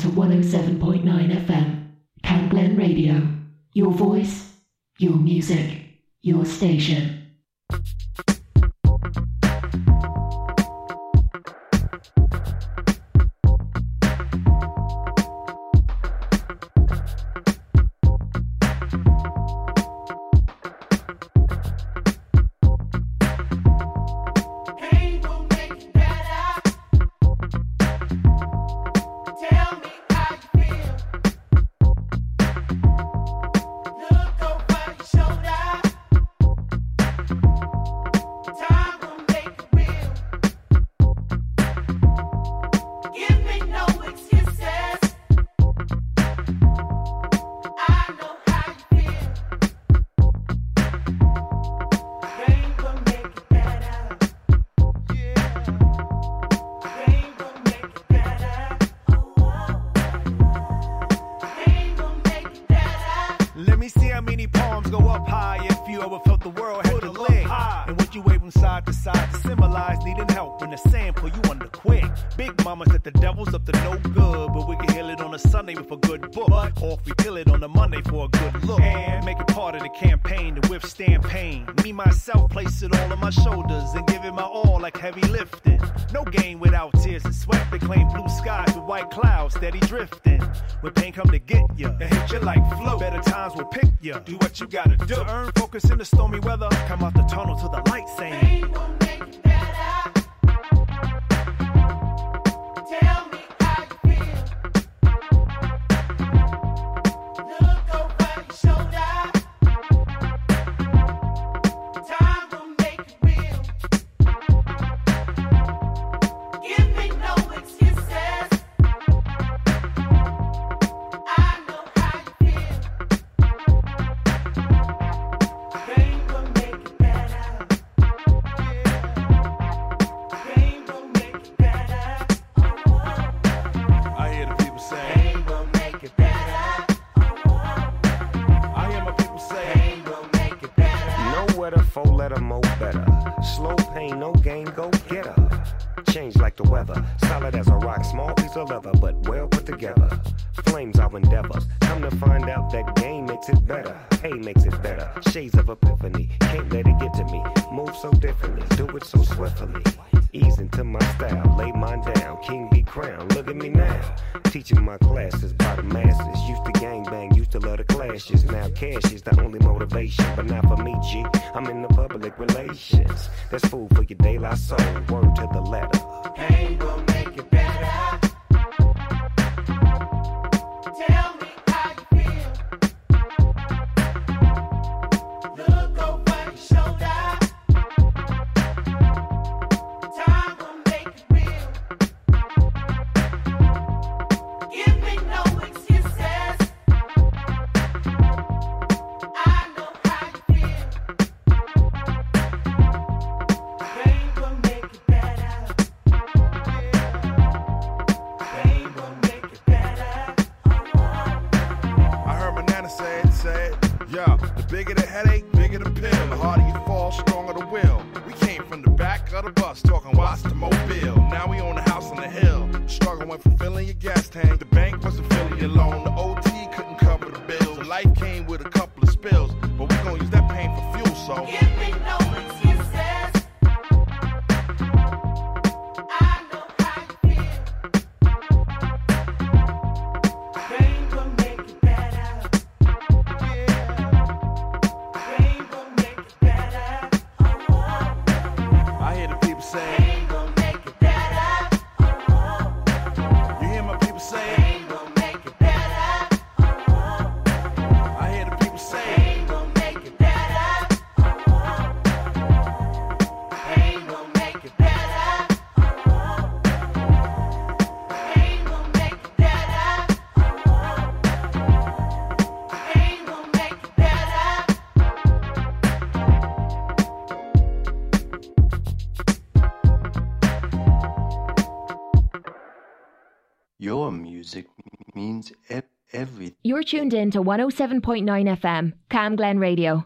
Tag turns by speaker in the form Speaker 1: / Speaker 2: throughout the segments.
Speaker 1: to 107.9 FM, Camglen Radio. Your voice, your music, your station.
Speaker 2: Mama said the devil's up to no good, but we can heal it on a Sunday with a good book. Or if we
Speaker 3: kill it on a Monday for a good look. And make it part of
Speaker 2: the campaign to withstand pain.
Speaker 3: Me, myself, place it
Speaker 2: all on my
Speaker 3: shoulders and give it my all like heavy lifting. No game without tears and sweat. They claim blue skies
Speaker 4: with white clouds steady drifting.
Speaker 5: When pain come to
Speaker 6: get you, it
Speaker 7: hit you like flow. Better times will pick you. Do what you gotta do. To earn focus in the stormy weather. Come out the tunnel to the light. Now cash is the only motivation, but not for me, G. I'm in the public relations. That's food for your daily soul. Word to the letter. Pain will make it better. Your music means everything. You're tuned in to 107.9
Speaker 8: FM, Camglen Radio.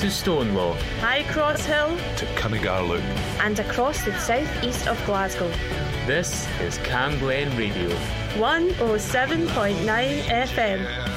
Speaker 9: to Stonelaw,
Speaker 8: High Cross Hill,
Speaker 10: to Cuningar Loop,
Speaker 8: and across the southeast of Glasgow.
Speaker 9: This is Camglen Radio,
Speaker 8: 107.9 FM.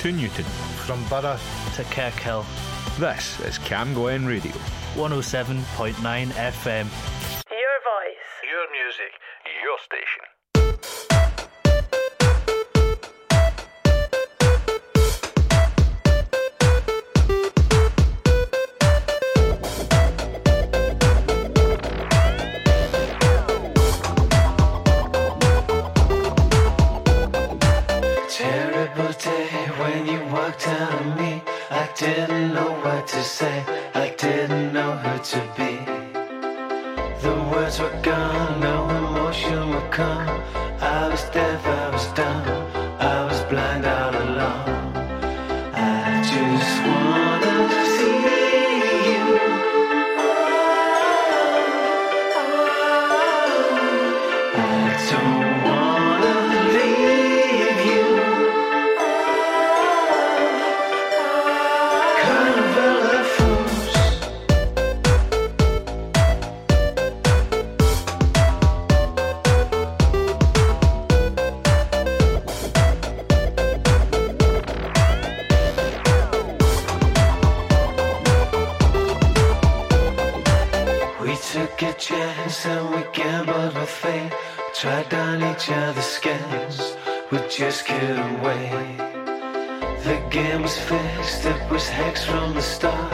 Speaker 11: to
Speaker 12: Newton.
Speaker 13: From Burgh to Kirkhill.
Speaker 12: This is Camglen Radio.
Speaker 13: 107.9 FM.
Speaker 14: Your voice.
Speaker 15: Your music. Your station.
Speaker 11: didn't know what to say, I didn't know who to be. The words were gone, no emotion would come. I was devastated. just get away. The game was fixed, it was hex from the start.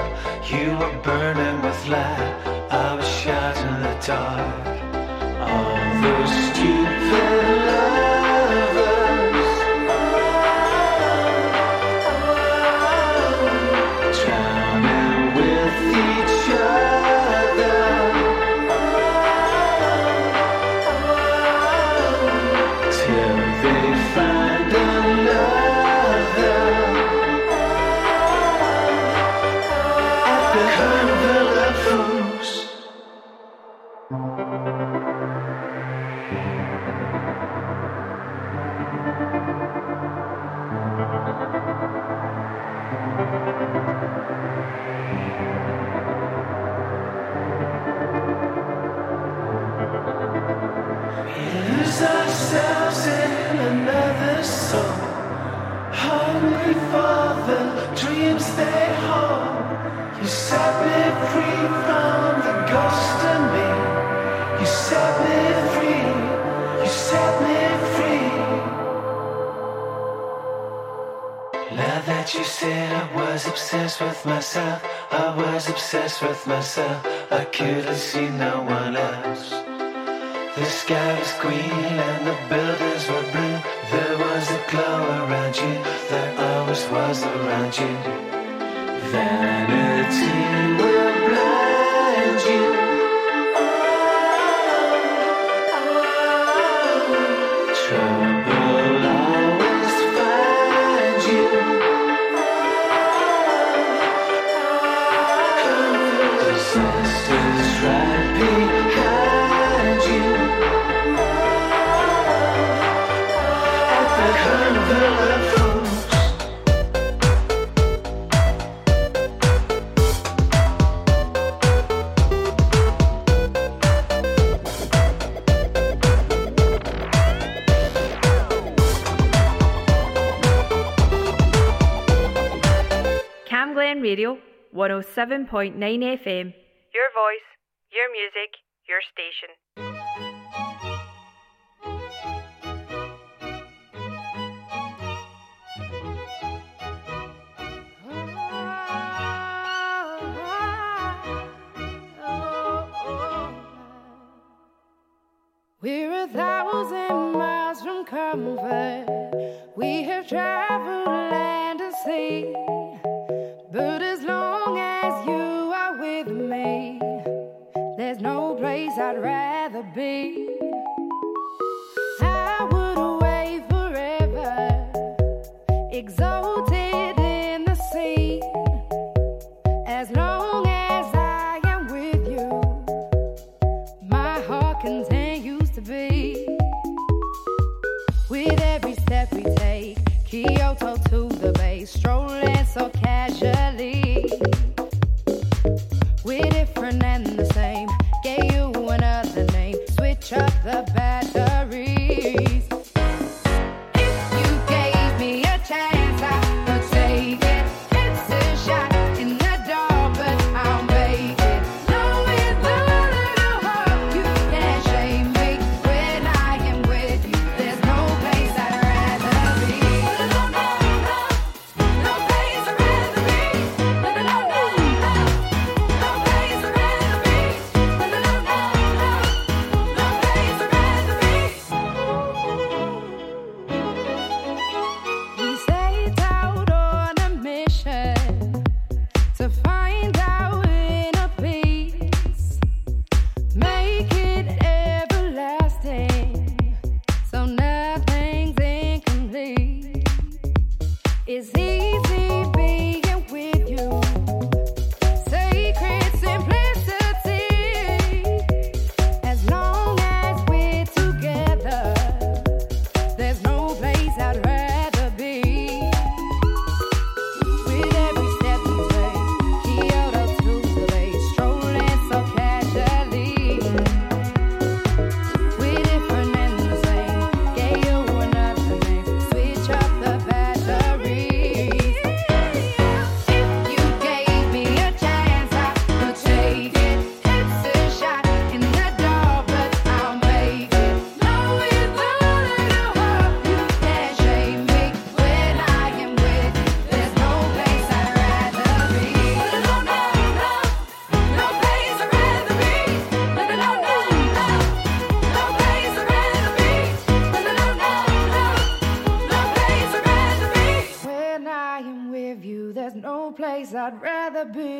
Speaker 11: You were burning with light, I was shot in the dark. All those
Speaker 16: 107.9 FM. Your voice, your music, your station.
Speaker 17: We're a thousand miles from comfort. We have traveled land and sea. But as long there's no place I'd rather be. I would away forever, exhausted. Be.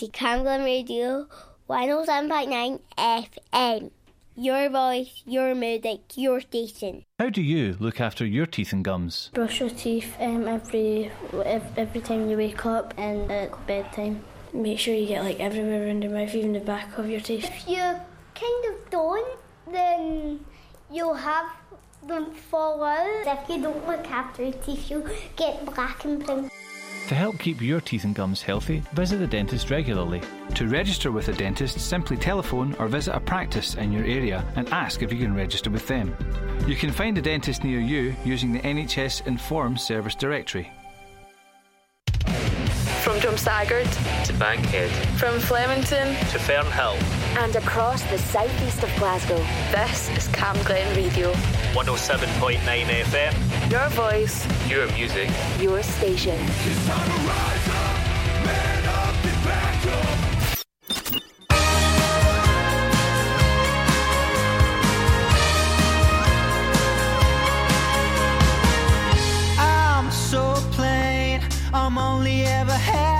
Speaker 18: Listening to Camglen Radio 107.9 FM. Your voice, your music, your station.
Speaker 9: How do you look after your teeth and gums?
Speaker 19: Brush your teeth um, every every time you wake up and at bedtime. Make sure you get like everywhere around your mouth, even the back of your teeth.
Speaker 18: If you kind of don't, then you'll have them fall out. If you don't look after your teeth, you'll get black and brown.
Speaker 9: To help keep your teeth and gums healthy, visit the dentist regularly.
Speaker 20: To register with a dentist, simply telephone or visit a practice in your area and ask if you can register with them. You can find a dentist near you using the NHS Inform service directory.
Speaker 21: From Drumsagard
Speaker 22: to Bankhead
Speaker 21: From Flemington
Speaker 9: to Fernhill,
Speaker 6: And across the southeast of Glasgow.
Speaker 21: This is Camglen Radio.
Speaker 9: 107.9 FM.
Speaker 21: Your voice,
Speaker 22: your music,
Speaker 6: your station.
Speaker 23: I'm so plain. I'm only ever happy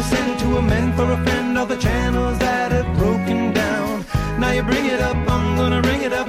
Speaker 11: you send to a man for a friend all the channels that have broken down. Now you bring it up, I'm gonna ring it up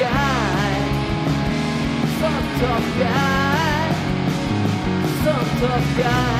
Speaker 7: guy, some tough guy, some tough guy.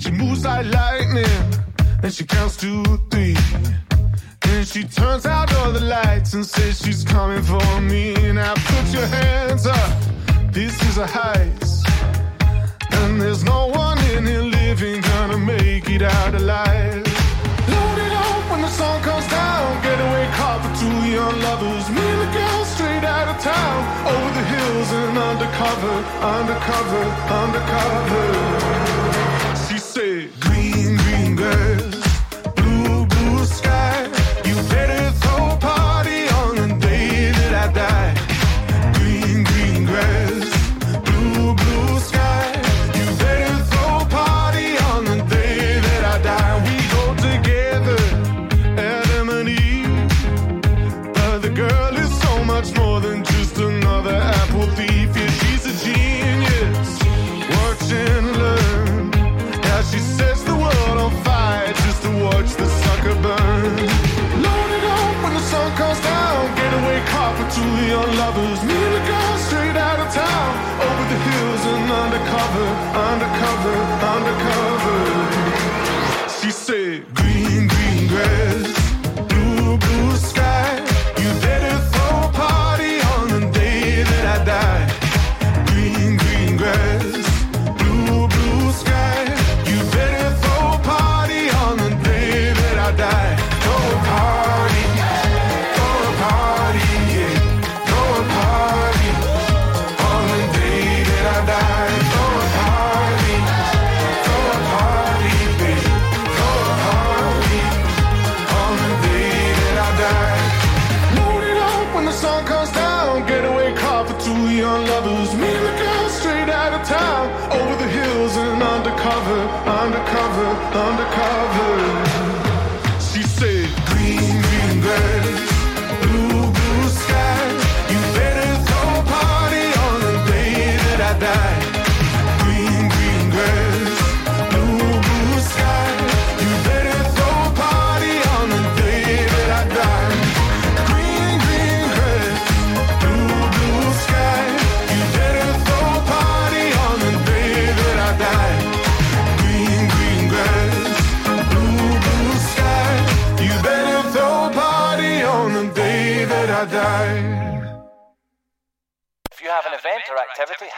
Speaker 10: but she moves like lightning. and she counts to three. Then she turns out all the lights and says she's coming for me. Now put your hands up. This is a heist. And there's no one in here living gonna make it out alive. Load it up when the sun comes down. Getaway car for two young lovers. Me and the girl straight out of town. Over the hills and undercover, undercover, undercover say. Green lovers. Me and the girl straight out of town, over the hills and undercover, undercover.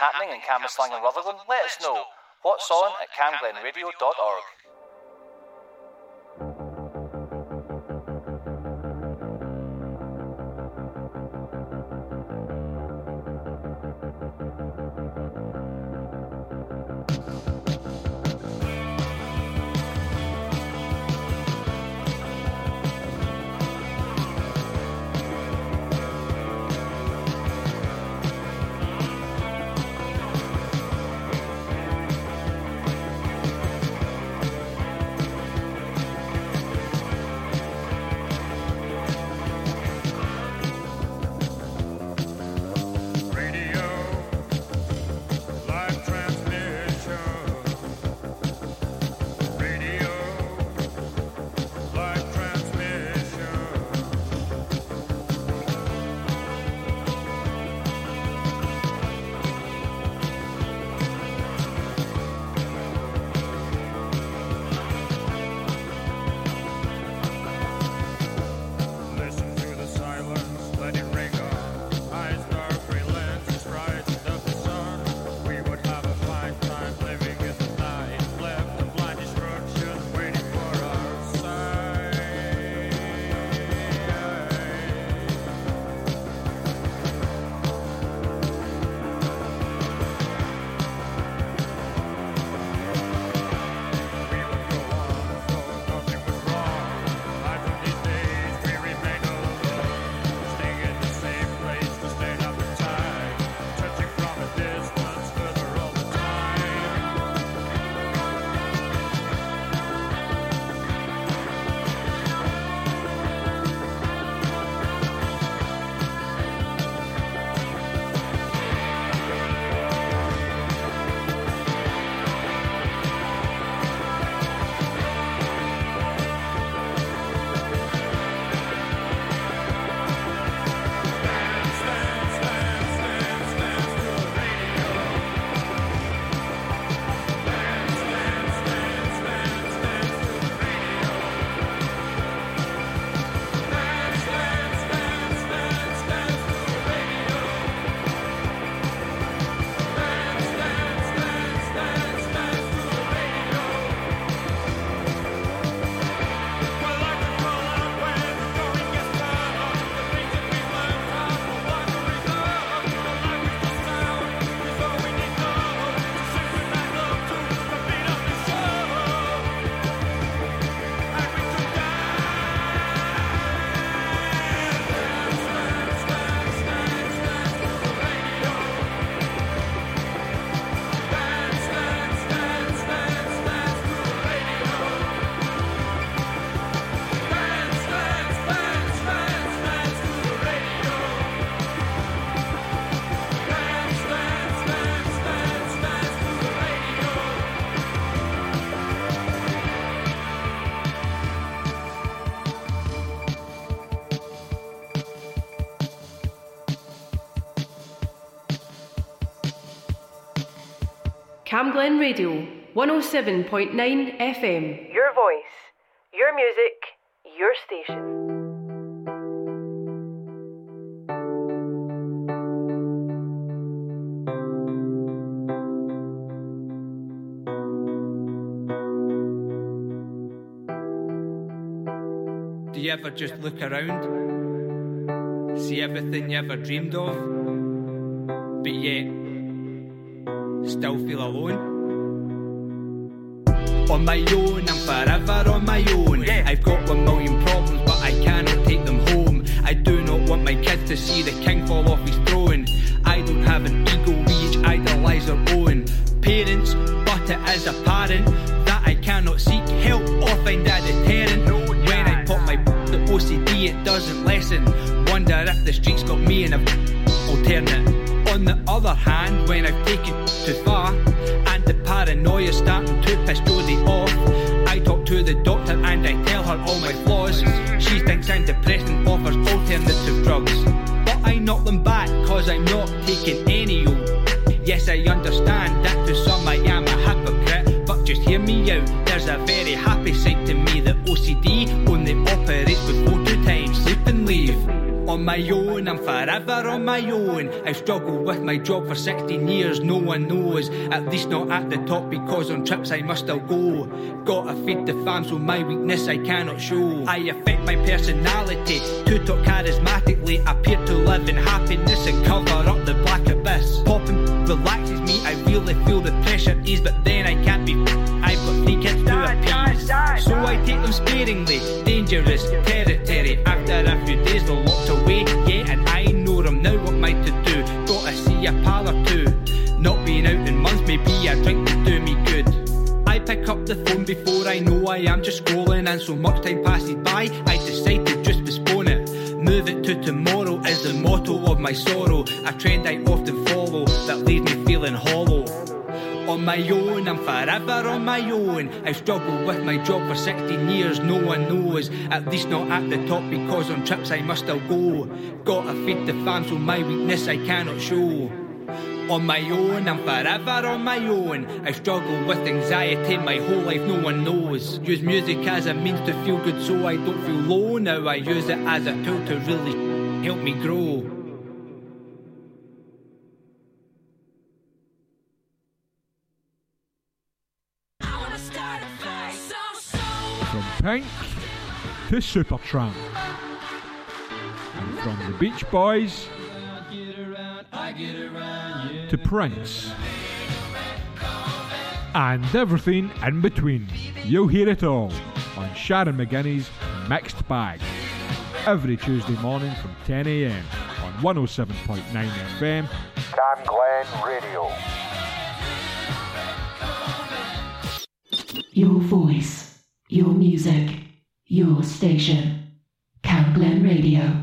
Speaker 24: happening in Cambuslang and Rutherglen, let us know. What's on at camglenradio.org.
Speaker 8: Camglen Radio, 107.9 FM.
Speaker 16: Your voice, your music, your station.
Speaker 25: Do you ever just look around? See everything you ever dreamed of? But yet, still feel alone. On my own, I'm forever on my own. Yeah. I've got one million problems, but I cannot take them home. I do not want my kids to see the king fall off his throne. I don't have an ego we each idolise our own. Parents, but it is apparent that I cannot seek help or find a deterrent. No, when. I pop my the OCD, it doesn't lessen. Wonder if the streets got me in a alternate. On the other hand, when I've taken all my flaws. She thinks I'm depressed and offers alternative drugs. But I knock them back cause I'm not taking On my own, I'm forever on my own. I've struggled with my job for 16 years, no one knows. At least not at the top, because on trips I must still go. Gotta feed the fam, so my weakness I cannot show. I affect my personality to talk charismatically, appear to live in happiness and cover up the black abyss. Popping relaxes me, I really feel the pressure ease, but then I can't be. I've got three kids to appease. So I take them sparingly, dangerous territory. After a few days, they're locked away, I to do. Gotta see a pal or two. Not being out in months, maybe a drink to do me good. I pick up the phone before I know I am just scrolling, and so much time passes by, I decide to just postpone it. Move it to tomorrow is the motto of my sorrow, a trend I often follow that leaves me feeling hollow. On my own, I'm forever on my own. I've struggled with my job for 16 years, no one knows. At least not at the top, because on trips I must still go. Gotta feed the fam, so my weakness I cannot show. On my own, I'm forever on my own. I've struggled with anxiety my whole life, no one knows. Use music as a means to feel good so I don't feel low. Now I use it as a tool to really help me grow.
Speaker 26: Pink to Supertramp. And from the Beach Boys to Prince. And everything in between. You'll hear it all on Sharon McGinney's Mixed Bag. Every Tuesday morning from 10am on 107.9 FM.
Speaker 10: Camglen Radio.
Speaker 5: Your voice, your music, your station. Camglen Radio.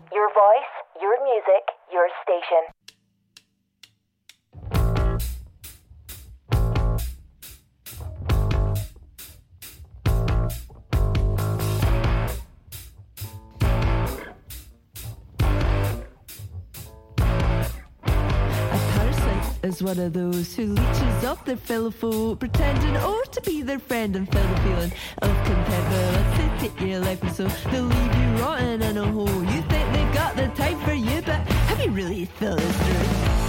Speaker 27: Is one of those who leeches off their fellow foe, pretending or to be their friend and feel the feeling of contempt. Well, let's say take your life and so they'll leave you rotten in a hole. You think they've got the time for you, but have you really thought this through?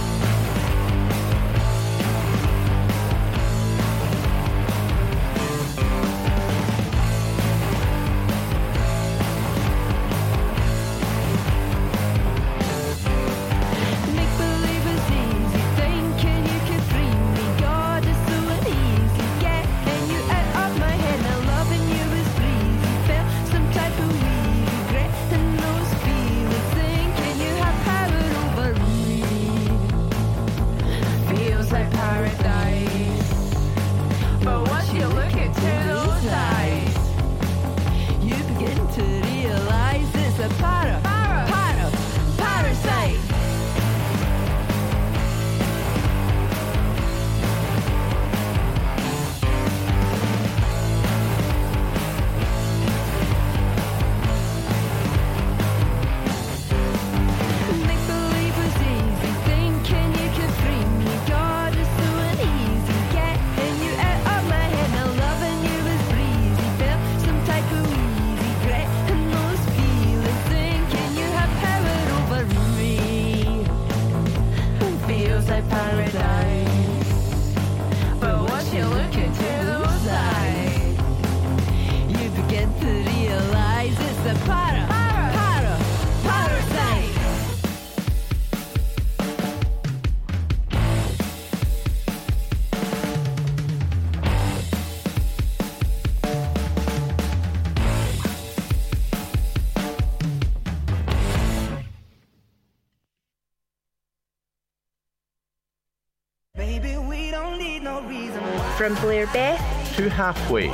Speaker 8: From Blairbeth
Speaker 28: To halfway.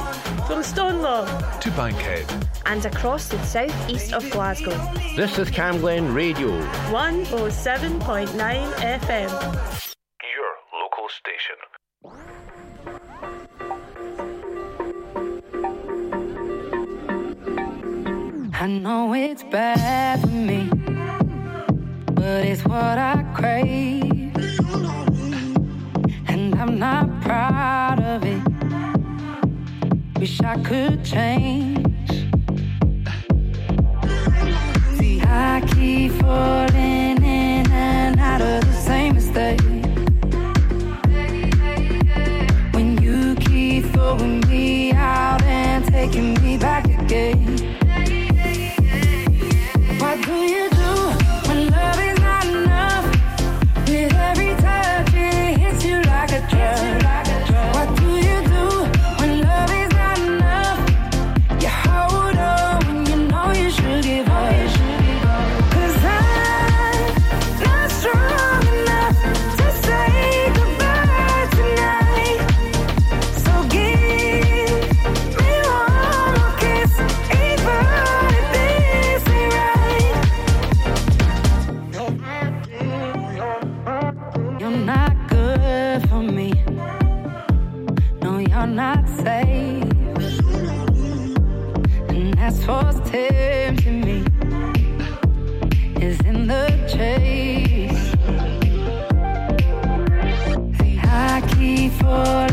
Speaker 8: from Stonelaw
Speaker 28: To Bankhead.
Speaker 8: and across the southeast of Glasgow.
Speaker 28: This is Camglen Radio.
Speaker 8: 107.9 FM.
Speaker 15: Your local station.
Speaker 17: I know it's bad for me, but it's what I crave. I'm not proud of it. Wish I could change. See, I keep falling in and out of the same mistake. When you keep throwing me out and taking me back again. You're not good for me. No, you're not safe. And that's what's tempting me. Is in the chase. I keep falling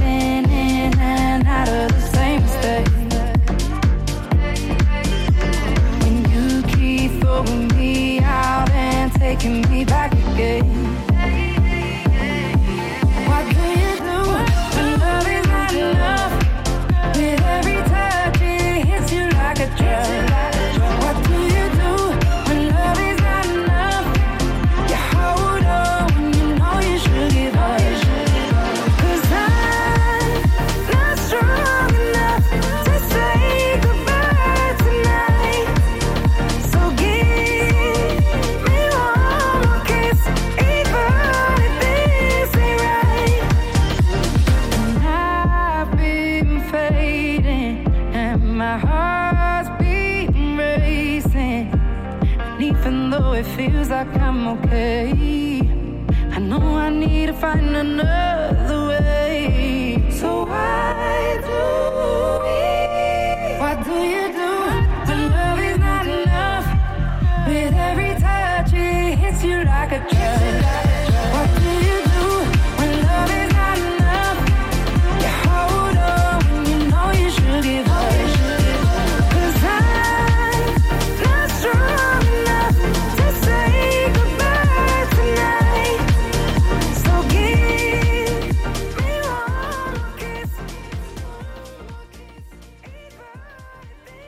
Speaker 17: need to